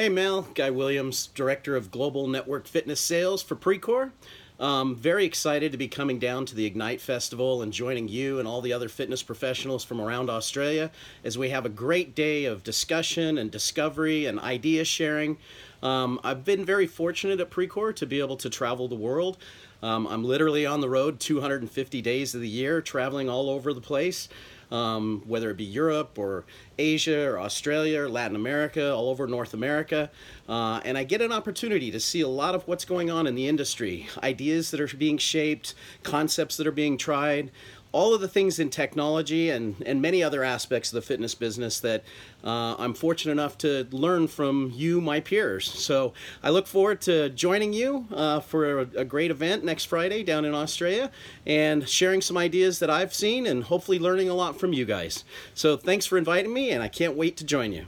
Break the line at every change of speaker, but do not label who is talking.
Hey Mel, Guy Williams, Director of Global Network Fitness Sales for Precor. Um, very excited to be coming down to the Ignite Festival and joining you and all the other fitness professionals from around Australia as we have a great day of discussion and discovery and idea sharing. Um, I've been very fortunate at Precor to be able to travel the world. Um, I'm literally on the road 250 days of the year, traveling all over the place um, whether it be Europe or Asia or Australia or Latin America, all over North America. Uh, and I get an opportunity to see a lot of what's going on in the industry, ideas that are being shaped, concepts that are being tried, all of the things in technology and, and many other aspects of the fitness business that uh, I'm fortunate enough to learn from you, my peers. So I look forward to joining you uh, for a, a great event next Friday down in Australia and sharing some ideas that I've seen and hopefully learning a lot from you guys. So thanks for inviting me, and I can't wait to join you.